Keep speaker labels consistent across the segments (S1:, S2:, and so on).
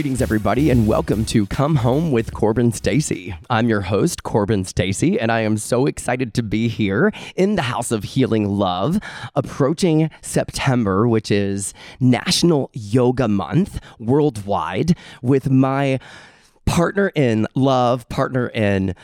S1: Greetings, everybody, and welcome to Come Home with Corbin Stacy. I'm your host, Corbin Stacy, and I am so excited to be here in the House of Healing Love, approaching September, which is National Yoga Month worldwide, with my partner in love, partner in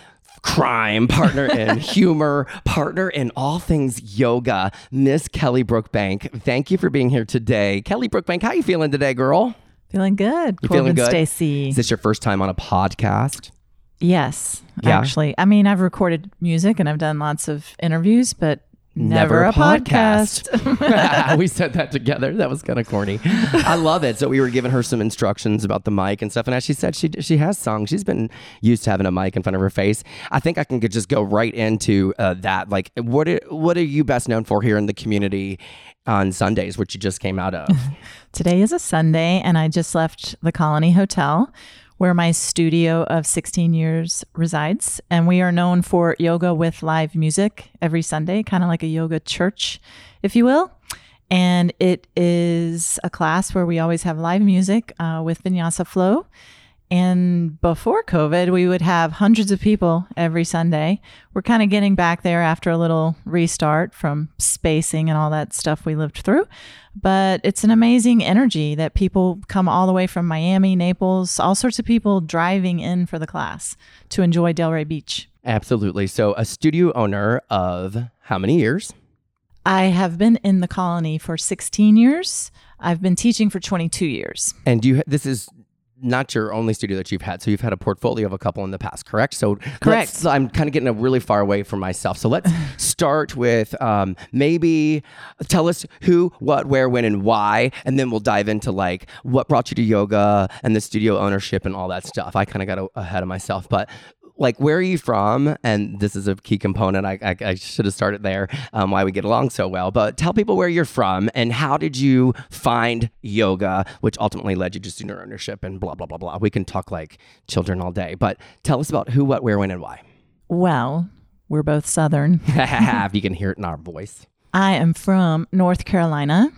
S1: crime, partner in humor, partner in all things yoga, Miss Kelly Brookbank. Thank you for being here today. Kelly Brookbank, how you feeling today, girl?
S2: Feeling good.
S1: You
S2: Corbin
S1: feeling good?
S2: Stacy.
S1: Is this your first time on a podcast?
S2: yes,
S1: Yeah?
S2: actually. I mean, I've recorded music and I've done lots of interviews, but never, a, podcast.
S1: we said that together. That was kind of corny. I love it. So we were giving her some instructions about the mic and stuff. And as she said, she she has sung. She's been used to having a mic in front of her face. I think I can just go right into uh, that. Like, what are, what are you best known for here in the community on Sundays, which you just came out of?
S2: Today is a Sunday, and I just left the Colony Hotel, where my studio of 16 years resides. And we are known for yoga with live music every Sunday, kind of like a yoga church, if you will. And it is a class where we always have live music uh, with Vinyasa Flow. And before COVID, we would have hundreds of people every Sunday. We're kind of getting back there after a little restart from spacing and all that stuff we lived through. But it's an amazing energy that people come all the way from Miami, Naples, all sorts of people driving in for the class to enjoy Delray Beach.
S1: Absolutely. So, a studio owner of how many years?
S2: I have been in the colony for 16 years. I've been teaching for 22 years.
S1: And you this is not your only studio that you've had. So you've had a portfolio of a couple in the past, correct? So
S2: Correct.
S1: I'm kind of getting a really far away from myself. So let's start with um, maybe tell us who, what, where, when, and why, and then we'll dive into like what brought you to yoga and the studio ownership and all that stuff. I kind of got a- ahead of myself, but like where are you from and this is a key component i, I, I should have started there um, why we get along so well but tell people where you're from and how did you find yoga which ultimately led you to student ownership and blah blah blah blah we can talk like children all day but tell us about who what where when and why
S2: Well, we're both Southern.
S1: if you can hear it in our voice
S2: I am from North Carolina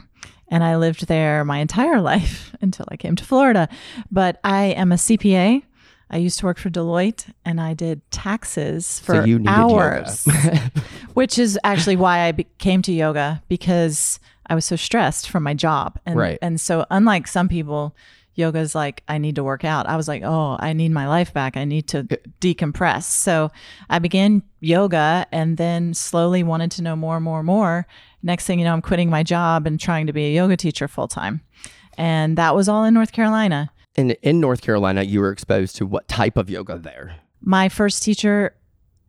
S2: and I lived there my entire life until I came to Florida. But I am a CPA. I used to work for Deloitte and I did taxes for
S1: so
S2: hours, which is actually why I be- came to yoga because I was so stressed from my job. And,
S1: Right.
S2: and so, unlike some people, yoga is like, I need to work out. I was like, oh, I need my life back. I need to decompress. So I began yoga and then slowly wanted to know more and more and more. Next thing you know, I'm quitting my job and trying to be a yoga teacher full time. And that was all in North Carolina.
S1: In, in north carolina you were exposed to what type of yoga there
S2: My first teacher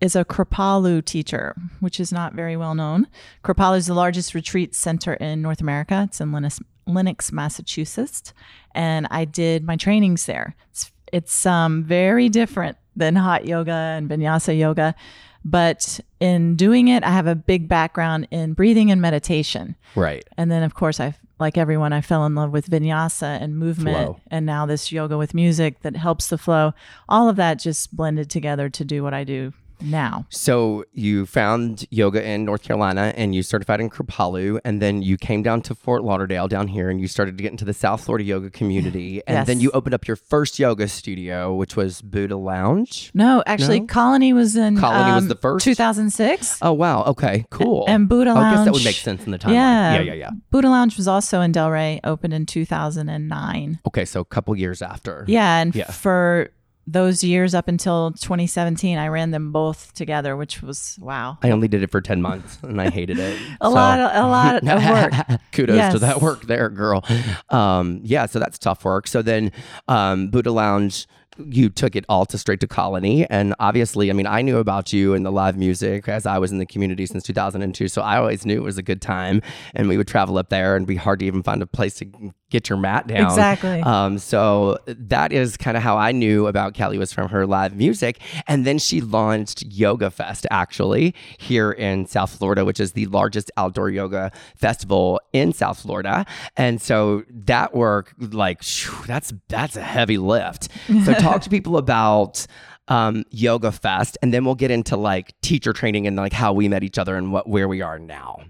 S2: is a Kripalu teacher, which is not very well known. Kripalu is the largest retreat center in North America. It's in Lenox, Lenox Massachusetts, and I did my trainings there. It's, it's um, very different than hot yoga and vinyasa yoga, but in doing it, I have a big background in breathing and meditation.
S1: right
S2: And then, of course, I like everyone, I fell in love with vinyasa and movement,
S1: Flow.
S2: and now this yoga with music that helps the flow. All of that just blended together to do what I do now.
S1: So you found yoga in North Carolina and you certified in Kripalu and then you came down to Fort Lauderdale down here and you started to get into the South Florida yoga community and then you opened up your first yoga studio which was Buddha Lounge.
S2: No, actually,
S1: No?
S2: Colony was in
S1: Colony was
S2: um,
S1: the first?
S2: 2006.
S1: Oh wow, okay, cool.
S2: And Buddha
S1: Oh, I guess that would make sense in the timeline.
S2: Yeah.
S1: Yeah, yeah, yeah.
S2: Buddha Lounge was also in Delray, opened in 2009.
S1: Okay, so a couple years after.
S2: Yeah, and
S1: Yeah.
S2: for those years up until 2017, I ran them both together, which was wow.
S1: I only did it for 10 months and I hated it.
S2: A
S1: So-
S2: lot of- a lot of work.
S1: Kudos to that work there, girl. Um, yeah, so that's tough work. So then um, Buddha Lounge, you took it all to straight to Colony. And obviously, I mean, I knew about you and the live music as I was in the community since 2002. So I always knew it was a good time. And we would travel up there and be hard to even find a place to get your mat down.
S2: Exactly.
S1: Um, so that is kind of how I knew about Kelly was from her live music. And then she launched Yoga Fest actually here in South Florida, which is the largest outdoor yoga festival in South Florida. And so that work, like, that's that's a heavy lift. So talk to people about um, Yoga Fest, and then we'll get into like teacher training and like how we met each other and what where we are now.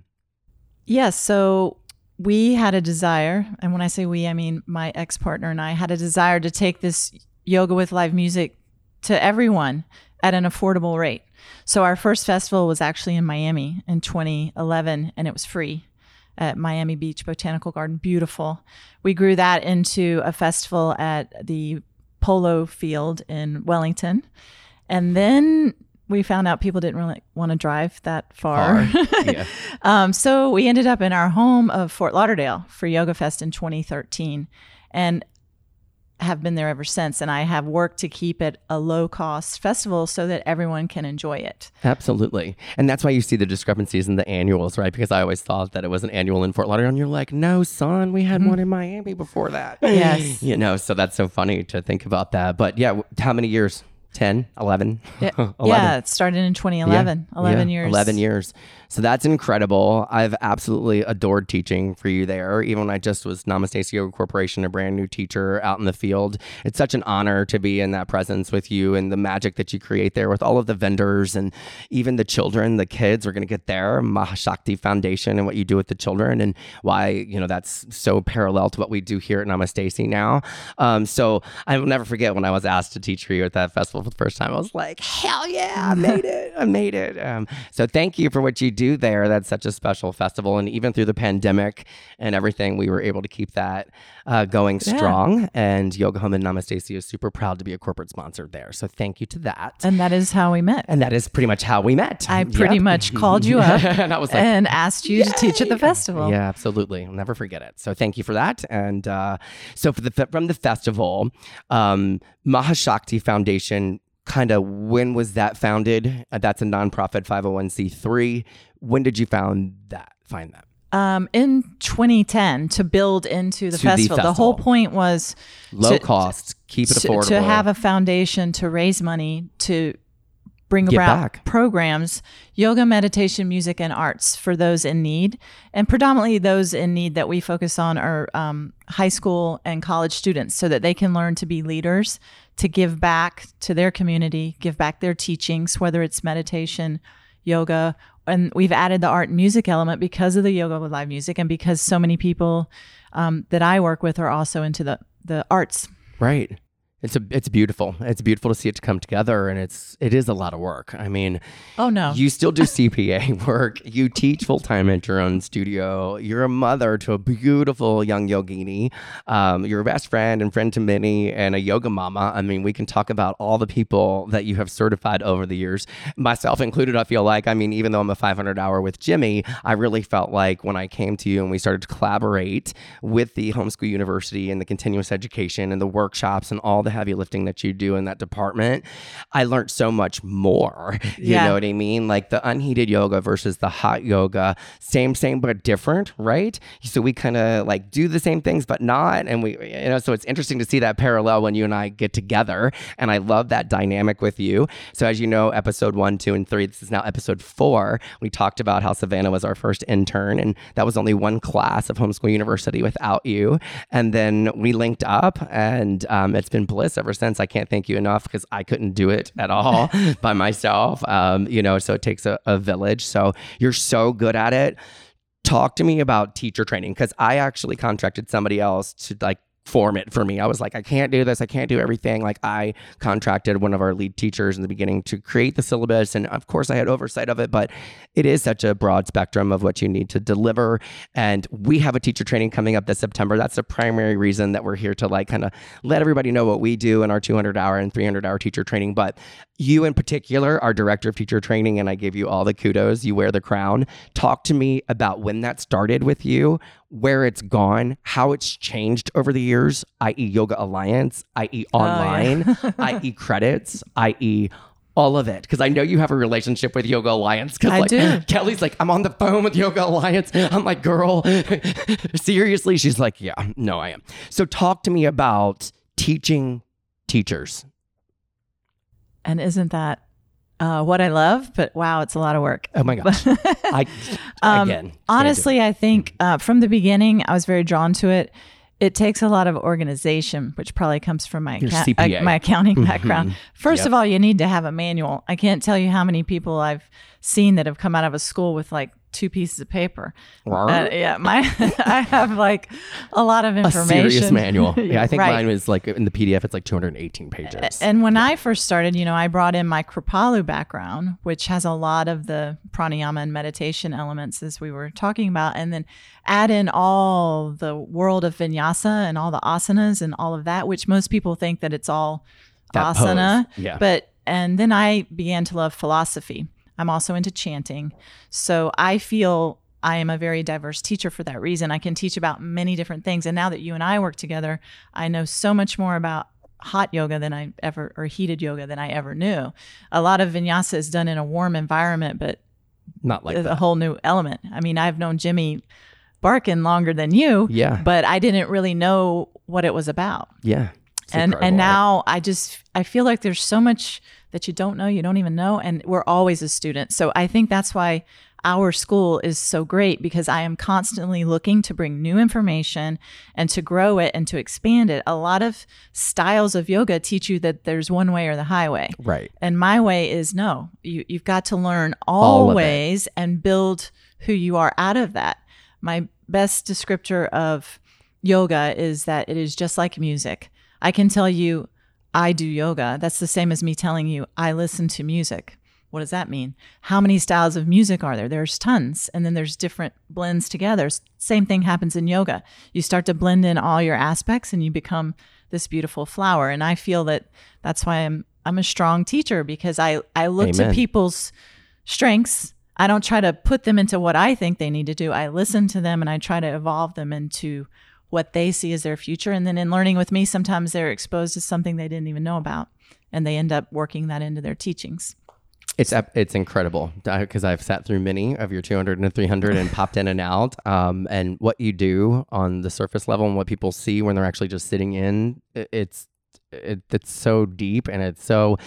S2: Yes. so we had a desire, and when I say we, I mean my ex partner and I had a desire to take this yoga with live music to everyone at an affordable rate. So our first festival was actually in Miami in 2011, and it was free at Miami Beach Botanical Garden. Beautiful. We grew that into a festival at the Polo Field in Wellington. And then we found out people didn't really want to drive that far.
S1: Far, yeah.
S2: um, so we ended up in our home of Fort Lauderdale for Yoga Fest in 2013. And have been there ever since. And I have worked to keep it a low cost festival so that everyone can enjoy it.
S1: Absolutely. And that's why you see the discrepancies in the annuals, right? Because I always thought that it was an annual in Fort Lauderdale. And you're like, no, son, we had one in Miami before that.
S2: Yes.
S1: you know, so that's so funny to think about that. But yeah, how many years? 10, 11?
S2: Yeah,
S1: 11.
S2: yeah it started in 2011. 11
S1: Yeah,
S2: years.
S1: 11 years. So that's incredible. I've absolutely adored teaching for you there. Even when I just was Namaste Yoga Corporation, a brand new teacher out in the field. It's such an honor to be in that presence with you and the magic that you create there with all of the vendors and even the children, the kids are going to get there. Mahashakti Foundation and what you do with the children and why, you know, that's so parallel to what we do here at Namaste now. Um, so I will never forget when I was asked to teach for you at that festival for the first time. I was like, hell yeah, I made it. I made it. Um, so thank you for what you do there. That's such a special festival. And even through the pandemic and everything, we were able to keep that uh, going
S2: Yeah.
S1: strong. And Yoga Home and Namaste is super proud to be a corporate sponsor there. So thank you to that.
S2: And that is how we met.
S1: And that is pretty much how we met.
S2: I pretty
S1: Yep.
S2: much called you up
S1: and like,
S2: and asked you to teach at the festival.
S1: yeah, absolutely. I'll never forget it. So thank you for that. And uh, so for the from the festival, um, Mahashakti Foundation. Kind of when was that founded? Uh, that's a nonprofit 501c3. When did you found that? Find that
S2: Um, in 2010, to build into the,
S1: To the
S2: festival. the whole point was
S1: low
S2: to-
S1: cost, keep it
S2: to,
S1: affordable.
S2: to have a foundation to raise money to bring
S1: Give
S2: about
S1: back.
S2: programs yoga meditation music and arts for those in need and predominantly those in need that we focus on are um, high school and college students so that they can learn to be leaders to give back to their community give back their teachings whether it's meditation yoga and we've added the art and music element because of the yoga with live music and because so many people um, that i work with are also into the the arts
S1: Right. It's a it's beautiful. It's beautiful to see it to come together and it's it is a lot of work. I mean,
S2: oh no
S1: you still do CPA work. You teach full time at your own studio. You're a mother to a beautiful young yogini. Um, you're a best friend and friend to many and a yoga mama. I mean, we can talk about all the people that you have certified over the years, myself included. I feel like, I mean, even though I'm a 500 hour with Jimmy, I really felt like when I came to you and we started to collaborate with the homeschool university and the continuous education and the workshops and all the heavy lifting that you do in that department, I learned so much more. You
S2: Yeah.
S1: know what I mean? Like the unheated yoga versus the hot yoga, same, same, but different, right? So we kind of like do the same things, but not. And we, you know, so it's interesting to see that parallel when you and I get together. And I love that dynamic with you. So as you know, episode one, two, and three, this is now episode four. We talked about how Savannah was our first intern, and that was only one class of Homeschool University without you. And then we linked up, and um, it's been ever since. I can't thank you enough because I couldn't do it at all by myself. Um, you know, so it takes a, a village. So you're so good at it. Talk to me about teacher training because I actually contracted somebody else to like form it for me. I was like, I can't do this. I can't do everything. Like I contracted one of our lead teachers in the beginning to create the syllabus. And of course I had oversight of it, but it is such a broad spectrum of what you need to deliver. And we have a teacher training coming up this September. That's the primary reason that we're here to like kind of let everybody know what we do in our 200 hour and 300 hour teacher training. But you in particular are director of teacher training, and I give you all the kudos. You wear the crown. Talk to me about when that started with you, where it's gone, how it's changed over the years, i.e., Yoga Alliance, i.e., oh, online, i.e., credits, i.e., all of it because I know you have a relationship with Yoga Alliance. Because
S2: I
S1: like
S2: do.
S1: Kelly's like, I'm on the phone with Yoga Alliance. I'm like, girl, seriously? She's like, yeah, no, I am. So talk to me about teaching teachers.
S2: And isn't that uh, what I love? But wow, it's a lot of work.
S1: Oh my gosh. I
S2: Um,
S1: again can't do it.
S2: Honestly, I think uh, from the beginning, I was very drawn to it. It takes a lot of organization, which probably comes from my acca-
S1: CPA.
S2: uh, my accounting background. First
S1: Yep.
S2: of all, you need to have a manual. I can't tell you how many people I've seen that have come out of a school with like two pieces of paper. Uh, yeah, my I have like a lot of information.
S1: A serious manual. Yeah, I think
S2: Right.
S1: mine was like in the PDF. It's like 218 pages.
S2: And when I first started, you know, I brought in my Kripalu background, which has a lot of the pranayama and meditation elements, as we were talking about, and then add in all the world of vinyasa and all the asanas and all of that, which most people think that it's all
S1: That
S2: asana.
S1: pose, yeah.
S2: But and then I began to love philosophy. I'm also into chanting, so I feel. I am a very diverse teacher for that reason. I can teach about many different things. And now that you and I work together, I know so much more about hot yoga than I ever or heated yoga than I ever knew. A lot of vinyasa is done in a warm environment, but
S1: Not like
S2: a whole new element. I mean, I've known Jimmy Barkan longer than you,
S1: Yeah.
S2: but I didn't really know what it was about.
S1: Yeah. It's
S2: and and now I just I feel like there's so much that you don't know, you don't even know, and we're always a student. So I think that's why our school is so great because I am constantly looking to bring new information and to grow it and to expand it. A lot of styles of yoga teach you that there's one way or the highway.
S1: Right.
S2: And my way is no. You you've got to learn
S1: All
S2: all ways and build who you are out of that. My best descriptor of yoga is that it is just like music. I can tell you I do yoga. That's the same as me telling you I listen to music. What does that mean? How many styles of music are there? There's tons. And then there's different blends together. Same thing happens in yoga. You start to blend in all your aspects and you become this beautiful flower. And I feel that that's why I'm I'm a strong teacher because I I look
S1: Amen.
S2: to people's strengths. I don't try to put them into what I think they need to do. I listen to them and I try to evolve them into what they see as their future. And then in learning with me, sometimes they're exposed to something they didn't even know about, and they end up working that into their teachings.
S1: It's it's incredible because I've sat through many of your 200 and 300 and popped in and out. Um, and what you do on the surface level and what people see when they're actually just sitting in, it's it, it's so deep and it's so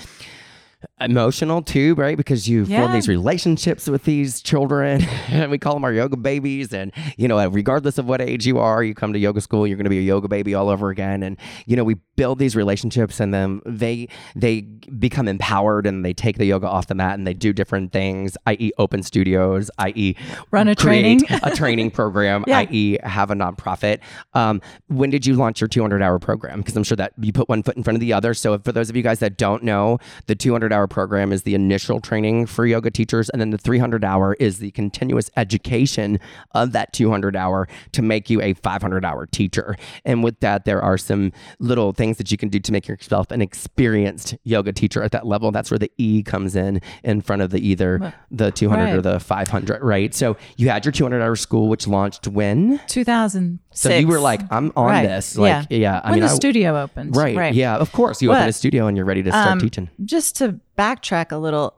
S1: emotional too, right? Because you form these relationships with these children, and we call them our yoga babies. And you know, regardless of what age you are, you come to yoga school, you're going to be a yoga baby all over again. And you know, we build these relationships, and then they they become empowered, and they take the yoga off the mat, and they do different things, i.e., open studios, i.e.,
S2: Run a training.
S1: a training program,
S2: Yeah.
S1: i.e., have a nonprofit. Um, when did you launch your 200 hour program? Because I'm sure that you put one foot in front of the other. So, for those of you guys that don't know, the 200 hour program is the initial training for yoga teachers, and then the 300 hour is the continuous education of that 200 hour to make you a 500 hour teacher. And with that, there are some little things that you can do to make yourself an experienced yoga teacher at that level. That's where the E comes in in front of the either the 200 or the 500, right? So you had your 200 hour school, which launched when?
S2: 2000.
S1: So you were like, I'm on
S2: Right.
S1: this. Like, yeah. I
S2: when
S1: mean,
S2: the
S1: I,
S2: studio opened.
S1: right,
S2: Right.
S1: Yeah. Of course. You open a studio and you're ready to start
S2: um,
S1: teaching.
S2: Just to backtrack a little,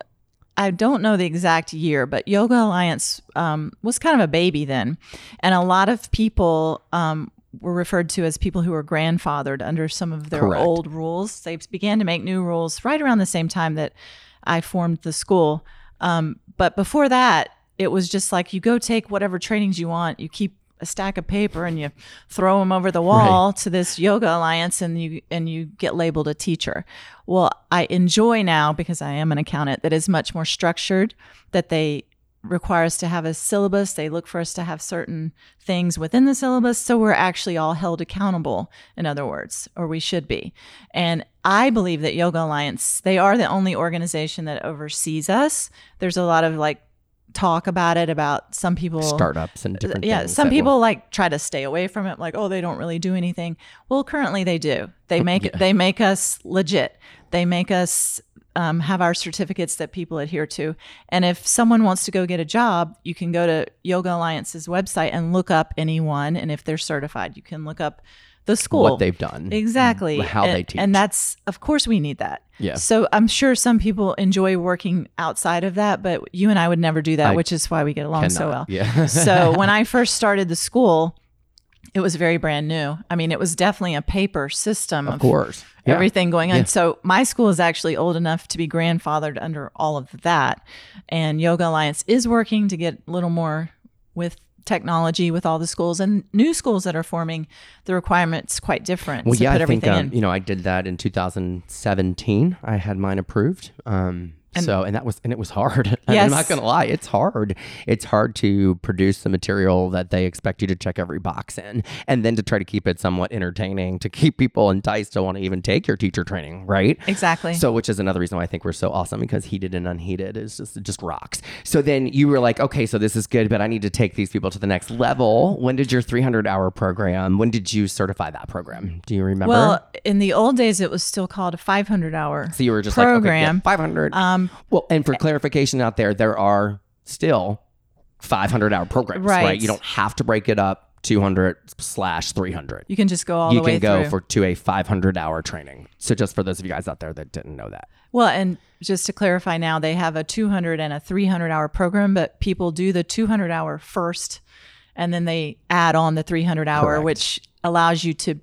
S2: I don't know the exact year, but Yoga Alliance um, was kind of a baby then. And a lot of people um, were referred to as people who were grandfathered under some of their
S1: Correct.
S2: old rules. They began to make new rules right around the same time that I formed the school. Um, but before that, it was just like you go take whatever trainings you want, you keep a stack of paper and you throw them over the wall to this yoga alliance and you and you get labeled a teacher. Well i enjoy now because i am an accountant that is much more structured that they require us to have a syllabus. They look for us to have certain things within the syllabus so we're actually all held accountable in other words or we should be. And i believe that yoga alliance they are the only organization that oversees us. There's a lot of like talk about it about some people
S1: Startups and different
S2: yeah some
S1: that will-
S2: people like try to stay away from it like oh they don't really do anything. Well currently they do. They make they make us legit. They make us um, have our certificates that people adhere to. And if someone wants to go get a job you can go to yoga alliance's website and look up anyone. And if they're certified you can look up the school
S1: what they've done.
S2: exactly
S1: how
S2: and,
S1: they teach.
S2: and that's of course we need that
S1: Yeah.
S2: so i'm sure some people enjoy working outside of that but you and i would never do that
S1: I
S2: which is why we get along so well
S1: Yeah.
S2: so when I first started the school, it was very brand new. I mean, it was definitely a paper system
S1: Of course. Yeah.
S2: everything going on.
S1: Yeah.
S2: So my school is actually old enough to be grandfathered under all of that. And Yoga Alliance is working to get a little more with technology with all the schools and new schools that are forming the requirements quite different
S1: Well,
S2: to
S1: yeah,
S2: put
S1: I think
S2: everything
S1: um,
S2: in.
S1: you know I did that in 2017. I had mine approved. Um, so, and that was, and it was hard.
S2: Yes.
S1: I'm not going to lie. It's hard. It's hard to produce the material that they expect you to check every box in and then to try to keep it somewhat entertaining to keep people enticed to want to even take your teacher training, right?
S2: Exactly.
S1: So, which is another reason why I think we're so awesome because heated and unheated is just, it just rocks. So then you were like, okay, so this is good, but I need to take these people to the next level. When did your 300 hour program, when did you certify that program? Do you remember?
S2: well, in the old days, it was still called a 500 hour
S1: So you were just
S2: program.
S1: like, okay, yeah, 500.
S2: Um,
S1: well, and for clarification out there, there are still 500 hour programs, right?
S2: Right.
S1: You don't have to break it up 200 slash 300.
S2: you can just go all
S1: You
S2: the way You
S1: can go
S2: through.
S1: for to a 500 hour training. So just for those of you guys out there that didn't know that.
S2: Well, and just to clarify now, they have a 200 and a 300 hour program, but people do the 200 hour first and then they add on the 300 hour,
S1: Correct.
S2: which allows you to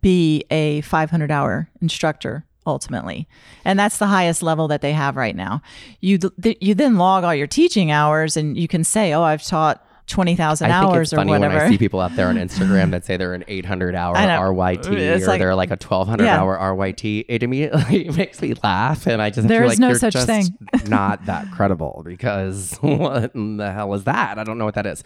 S2: be a 500 hour instructor ultimately. And that's the highest level that they have right now. You th- you then log all your teaching hours and you can say, "Oh, I've taught 20,000
S1: I think
S2: hours
S1: it's
S2: or
S1: funny
S2: whatever."
S1: when I see people out there on Instagram that say they're an 800 hour RYT
S2: It's
S1: or
S2: like-
S1: they're like a 1200
S2: Yeah.
S1: hour RYT. It immediately makes me laugh, and I just
S2: There
S1: feel
S2: is
S1: like
S2: no
S1: you're
S2: such
S1: just
S2: thing.
S1: not that credible because what in the hell is that? I don't know what that is.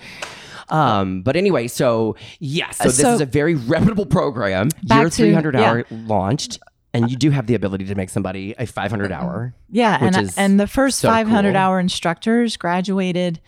S1: Um, but anyway, so yes, so this
S2: So-
S1: is a very reputable program.
S2: Back
S1: Your
S2: to-
S1: 300
S2: yeah.
S1: hour launched. And you do have the ability to make somebody a 500 hour.
S2: Yeah, and and the first
S1: so
S2: 500
S1: cool.
S2: hour instructors graduated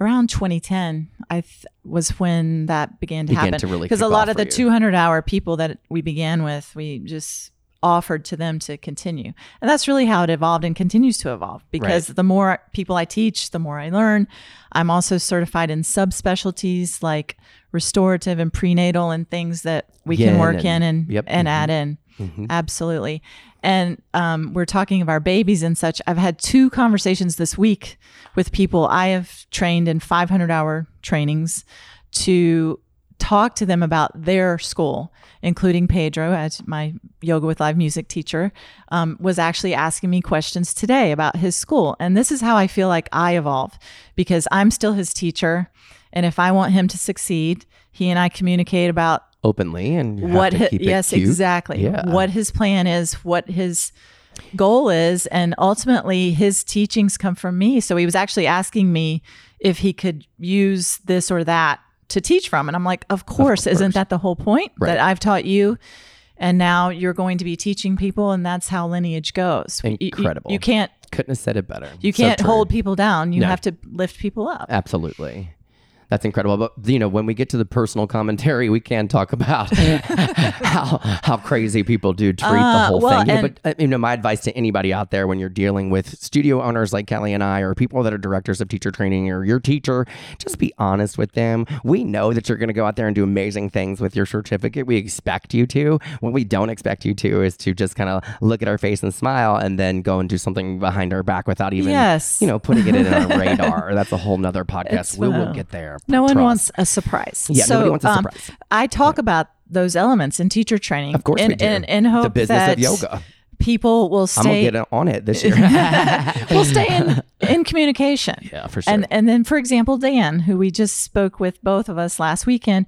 S2: around 2010. I th- was when that began to
S1: Began
S2: happen
S1: to really
S2: because a lot of the
S1: you.
S2: 200 hour people that we began with, we just offered to them to continue, and that's really how it evolved and continues to evolve. Because the more people I teach, the more I learn. I'm also certified in subspecialties like restorative and prenatal and things that we
S1: Yin
S2: can work
S1: and-
S2: in and
S1: yep,
S2: and
S1: mhm.
S2: add in.
S1: Mhm.
S2: Absolutely. And um, we're talking of our babies and such. I've had two conversations this week with people I have trained in 500 hour trainings to talk to them about their school, including Pedro, as my yoga with live music teacher, um, was actually asking me questions today about his school. And this is how I feel like I evolve because I'm still his teacher. And if I want him to succeed, he and I communicate about
S1: Openly and you
S2: what
S1: to
S2: hi-
S1: keep it
S2: yes
S1: cute.
S2: exactly
S1: Yeah.
S2: what his plan is what his goal is and ultimately his teachings come from me so he was actually asking me if he could use this or that to teach from and i'm like of course,
S1: course.
S2: isn't that the whole point
S1: Right.
S2: that i've taught you and now you're going to be teaching people and that's how lineage goes You- you-
S1: Incredible.
S2: you, can't
S1: Couldn't have said it better.
S2: you can't
S1: true.
S2: hold people down you
S1: No.
S2: have to lift people up
S1: Absolutely. That's incredible. But you know, when we get to the personal commentary, we can talk about how how crazy people do treat the
S2: Uh,
S1: whole
S2: well,
S1: thing. You know, but uh, you know, my advice to anybody out there when you're dealing with studio owners like Kelly and I, or people that are directors of teacher training, or your teacher, just be honest with them. We know that you're going to go out there and do amazing things with your certificate. We expect you to. What we don't expect you to is to just kind of look at our face and smile, and then go and do something behind our back without even,
S2: Yes.
S1: you know, putting it in our radar. That's a whole nother podcast.
S2: It's,
S1: we will
S2: uh,
S1: get there.
S2: No one wants a surprise.
S1: Yeah,
S2: so,
S1: nobody wants a
S2: um,
S1: surprise.
S2: I talk about those elements in teacher training.
S1: Of course
S2: in,
S1: we do.
S2: In, in hope
S1: the business of yoga.
S2: people will stay.
S1: I'm gonna get on it this year.
S2: we'll stay in in communication.
S1: yeah, for sure.
S2: And and then, for example, Dan, who we just spoke with both of us last weekend,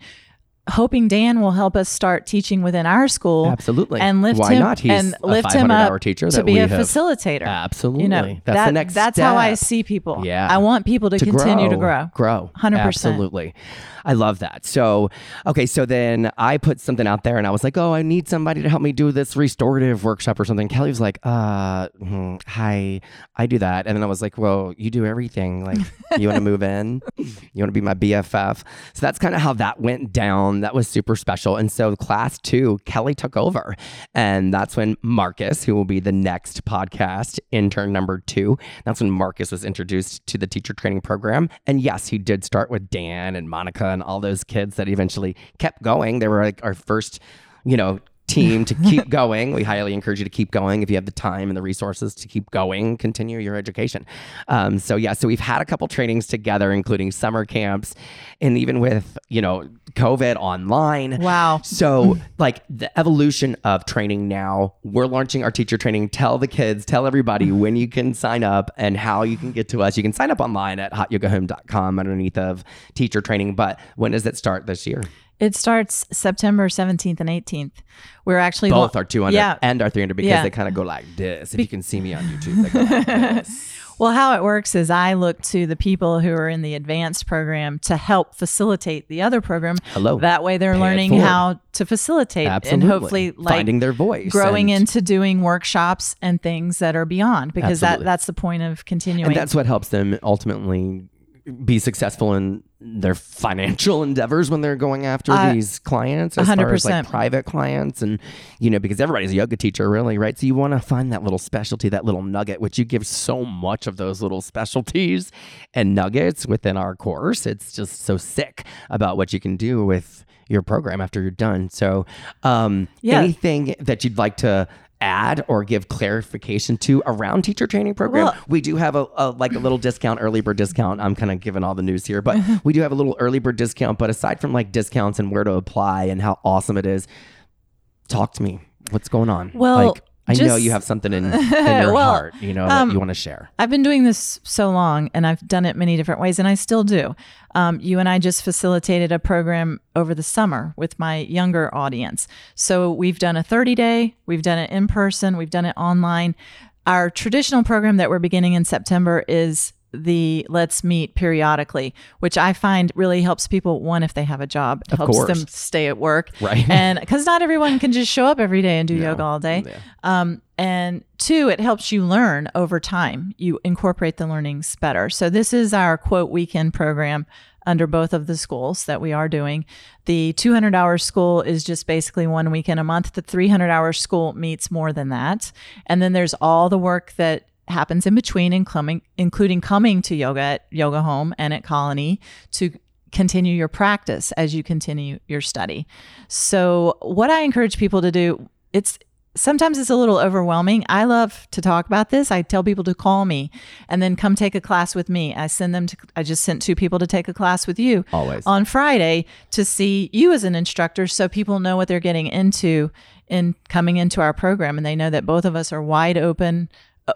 S2: hoping Dan will help us start teaching within our school.
S1: Absolutely.
S2: And lift
S1: Why
S2: him
S1: not? He's
S2: and
S1: a
S2: lift him
S1: 500-hour
S2: up
S1: teacher
S2: to be a
S1: have-
S2: facilitator.
S1: Absolutely.
S2: You know,
S1: that's
S2: that-
S1: the next
S2: That's how I see people.
S1: Yeah.
S2: I want people to, continue to grow.
S1: Grow.
S2: 100%.
S1: Absolutely. I love that. So, okay, so then I put something out there and I was like, oh, I need somebody to help me do this restorative workshop or something. Kelly was like, uh, hmm, hi, I do that. And then I was like, well, you do everything. Like, you want to move in? You want to be my BFF? So that's kind of how that went down. That was super special. And so class two, Kelly took over. And that's when Marcus, who will be the next podcast intern number two, that's when Marcus was introduced to the teacher training program. And yes, he did start with Dan and Monica and all those kids that eventually kept going. They were like our first, you know, team to keep going. We highly encourage you to keep going if you have the time and the resources to keep going, continue your education. Um, so yeah, so we've had a couple trainings together, including summer camps, and even with you know COVID online.
S2: Wow.
S1: So, like the evolution of training now, we're launching our teacher training. Tell the kids, tell everybody when you can sign up and how you can get to us. You can sign up online at hotyogahome.com underneath of teacher training. But when does it start this year?
S2: It starts September 17th and 18th. We're actually
S1: Both
S2: lo-
S1: our 200
S2: Yeah.
S1: and our 300 because
S2: Yeah.
S1: they kind of go like this. If you can see me on YouTube, they go like this.
S2: Well, how it works is I look to the people who are in the advanced program to help facilitate the other program.
S1: Hello.
S2: That way they're
S1: Pay
S2: learning how to facilitate
S1: Absolutely.
S2: and hopefully like
S1: finding their voice,
S2: growing
S1: and,
S2: into doing workshops and things that are beyond because
S1: Absolutely.
S2: that that's the point of continuing.
S1: and that's what helps them ultimately be successful in their financial endeavors when they're going after
S2: Uh,
S1: these clients as far as like private clients and you know because everybody's a yoga teacher really right? So you want to find that little specialty that little nugget which you give so much of those little specialties and nuggets within our course. It's just so sick about what you can do with your program after you're done. So um
S2: Yeah.
S1: anything that you'd like to add or give clarification to around teacher training program.
S2: Well-
S1: we do have a, a like a little discount early bird discount. I'm kind of giving all the news here but we do have a little early bird discount. But aside from like discounts and where to apply and how awesome it is talk to me. What's going on?
S2: Well,
S1: like i know you have something in, in your
S2: Well,
S1: heart you know
S2: um,
S1: that you want to share
S2: I've been doing this so long and I've done it many different ways and I still do. Um, you and I just facilitated a program over the summer with my younger audience. So we've done a 30 day, we've done it in person, we've done it online. Our traditional program that we're beginning in September is the let's meet periodically, which I find really helps people. One, if they have a job, it
S1: Of
S2: helps
S1: course.
S2: them stay at work.
S1: Right.
S2: And because not everyone can just show up every day and do yoga all day.
S1: Yeah.
S2: Um, and two, it helps you learn over time. You incorporate the learnings better. So this is our quote weekend program under both of the schools that we are doing. The 200 hour school is just basically one weekend a month. The 300 hour school meets more than that. And then there's all the work that happens in between and including coming to yoga at Yoga Home and at Colony to continue your practice as you continue your study. So what I encourage people to do, it's sometimes it's a little overwhelming. I love to talk about this. I tell people to call me and then come take a class with me. I send them to I just sent two people to take a class with you
S1: Always.
S2: on Friday to see you as an instructor so people know what they're getting into in coming into our program and they know that both of us are wide open.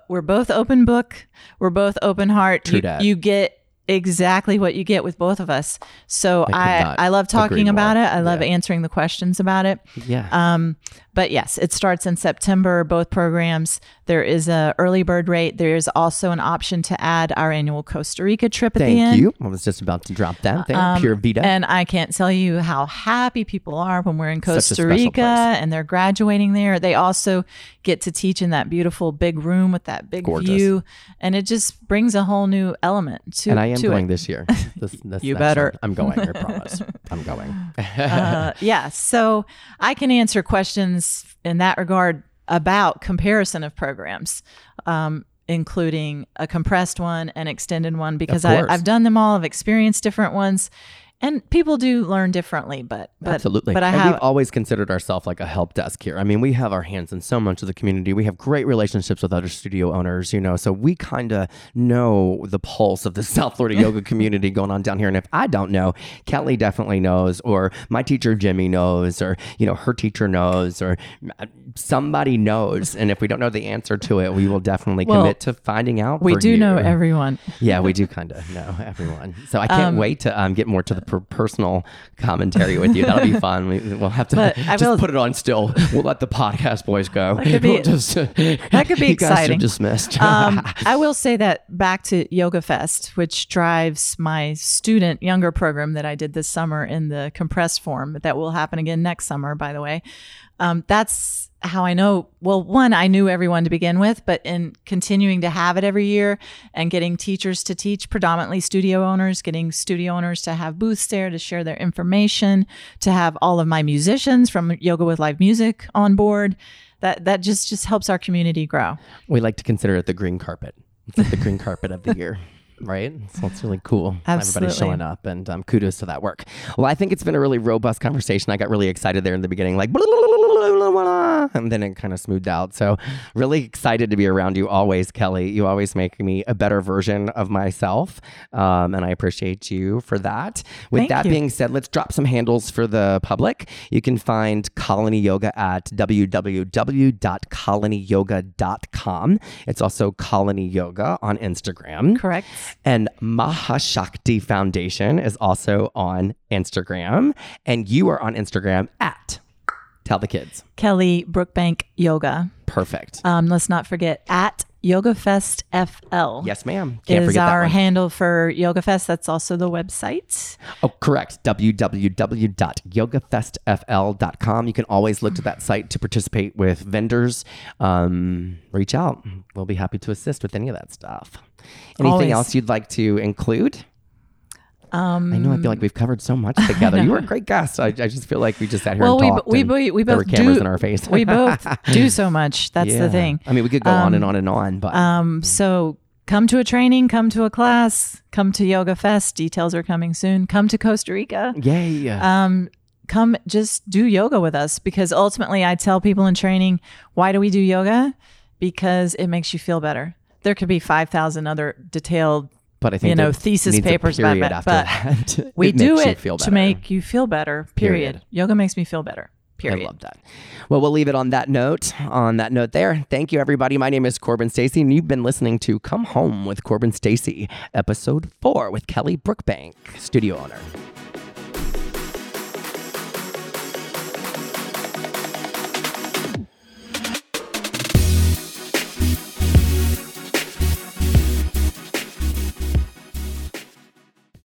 S2: We're both open book. We're both open heart.
S1: True
S2: you, you get exactly what you get with both of us. So
S1: could
S2: I I love talking about
S1: more.
S2: it. I love
S1: Yeah.
S2: answering the questions about it.
S1: yeah
S2: Um, but yes, it starts in September. Both programs. There is a early bird rate. There is also an option to add our annual Costa Rica trip at the
S1: thank
S2: end.
S1: you i was just about to drop that there
S2: Um,
S1: pura vida
S2: And I can't tell you how happy people are when we're in Costa Rica and they're graduating there. They also get to teach in that beautiful big room with that big
S1: Gorgeous.
S2: view, and it just brings a whole new element to.
S1: Am
S2: to
S1: going
S2: it.
S1: this year this, this
S2: You better.
S1: one. i'm going i promise i'm going
S2: uh, yeah. So I can answer questions in that regard about comparison of programs, um, including a compressed one and extended one, because I. I've done them all. I've experienced different ones, and people do learn differently. But, but
S1: Absolutely.
S2: But I
S1: and
S2: have
S1: we've always considered ourselves like a help desk here. I mean, we have our hands in so much of the community. We have great relationships with other studio owners, you know, so we kind of know the pulse of the South Florida yoga community going on down here. And if I don't know, Kelly definitely knows, or my teacher Jimmy knows, or, you know, her teacher knows, or uh, somebody knows. And if we don't know the answer to it, we will definitely
S2: Well,
S1: commit to finding out.
S2: we do
S1: you.
S2: know everyone.
S1: Yeah, we do kind of know everyone. So I can't wait to um, get more to the per- personal commentary with you. That'll be fun. We, we'll have to
S2: But
S1: just
S2: will-
S1: put it on still. We'll let the podcast boys go.
S2: That could be-
S1: We'll just,
S2: that could be
S1: you guys are
S2: exciting.
S1: dismissed.
S2: um, I will say that back to Yoga Fest, which drives my student younger program that I did this summer in the compressed form, that will happen again next summer, by the way. Um, that's how I know. Well, one, I knew everyone to begin with, but in continuing to have it every year and getting teachers to teach, predominantly studio owners, getting studio owners to have booths there to share their information, to have all of my musicians from Yoga with Live Music on board. That that just just helps our community grow.
S1: we like to consider it the green carpet. It's like the green carpet of the year. Right, so it's really cool. Everybody's
S2: Absolutely.
S1: showing up, and um, kudos to that work. Well, I think it's been a really robust conversation. I got really excited there in the beginning, like wanna, and then it kind of smoothed out. So really excited to be around you always, Kelly. You always make me a better version of myself, um, and I appreciate you for that. With
S2: Thank
S1: that
S2: you.
S1: being said, let's drop some handles for the public. You can find Colony Yoga at www.colonyyoga.com. It's also Colony Yoga on Instagram.
S2: Correct.
S1: And Mahashakti Foundation is also on Instagram. And you are on Instagram at Tell the Kids.
S2: Kelly Brookbank Yoga.
S1: Perfect.
S2: Um, let's not forget at Yoga Fest FL.
S1: yes, ma'am. Can't
S2: is
S1: forget that
S2: our handle for Yoga Fest. That's also the website.
S1: Oh, correct. www.yogafestfl.com. You can always look to that site to participate with vendors. Um, reach out. We'll be happy to assist with any of that stuff. Anything
S2: Always.
S1: else you'd like to include? Um, I know. I feel like we've covered so much together. You were a great guest. I, I just feel like we just sat here
S2: Well,
S1: and
S2: we we we, we
S1: there
S2: both
S1: were cameras
S2: do,
S1: in our face.
S2: we both do so much. That's
S1: Yeah.
S2: the thing.
S1: I mean, we could go on and on and on, but
S2: Um, so come to a training, come to a class, come to Yoga Fest. Details are coming soon. Come to Costa Rica.
S1: yay!
S2: Um, come just do yoga with us because ultimately I tell people in training, why do we do yoga? Because it makes you feel better. There could be 5,000 other detailed
S1: but I think
S2: you know, thesis papers about
S1: period
S2: it,
S1: after
S2: but
S1: that.
S2: we
S1: It
S2: do it to make you feel better. Period.
S1: Period.
S2: Yoga makes me feel better. Period.
S1: I love that. Well, we'll leave it on that note. On that note, there. Thank you, everybody. My name is Corbin Stacy, and you've been listening to Come Home with Corbin Stacy, episode four with Kelly Brookbank, studio owner.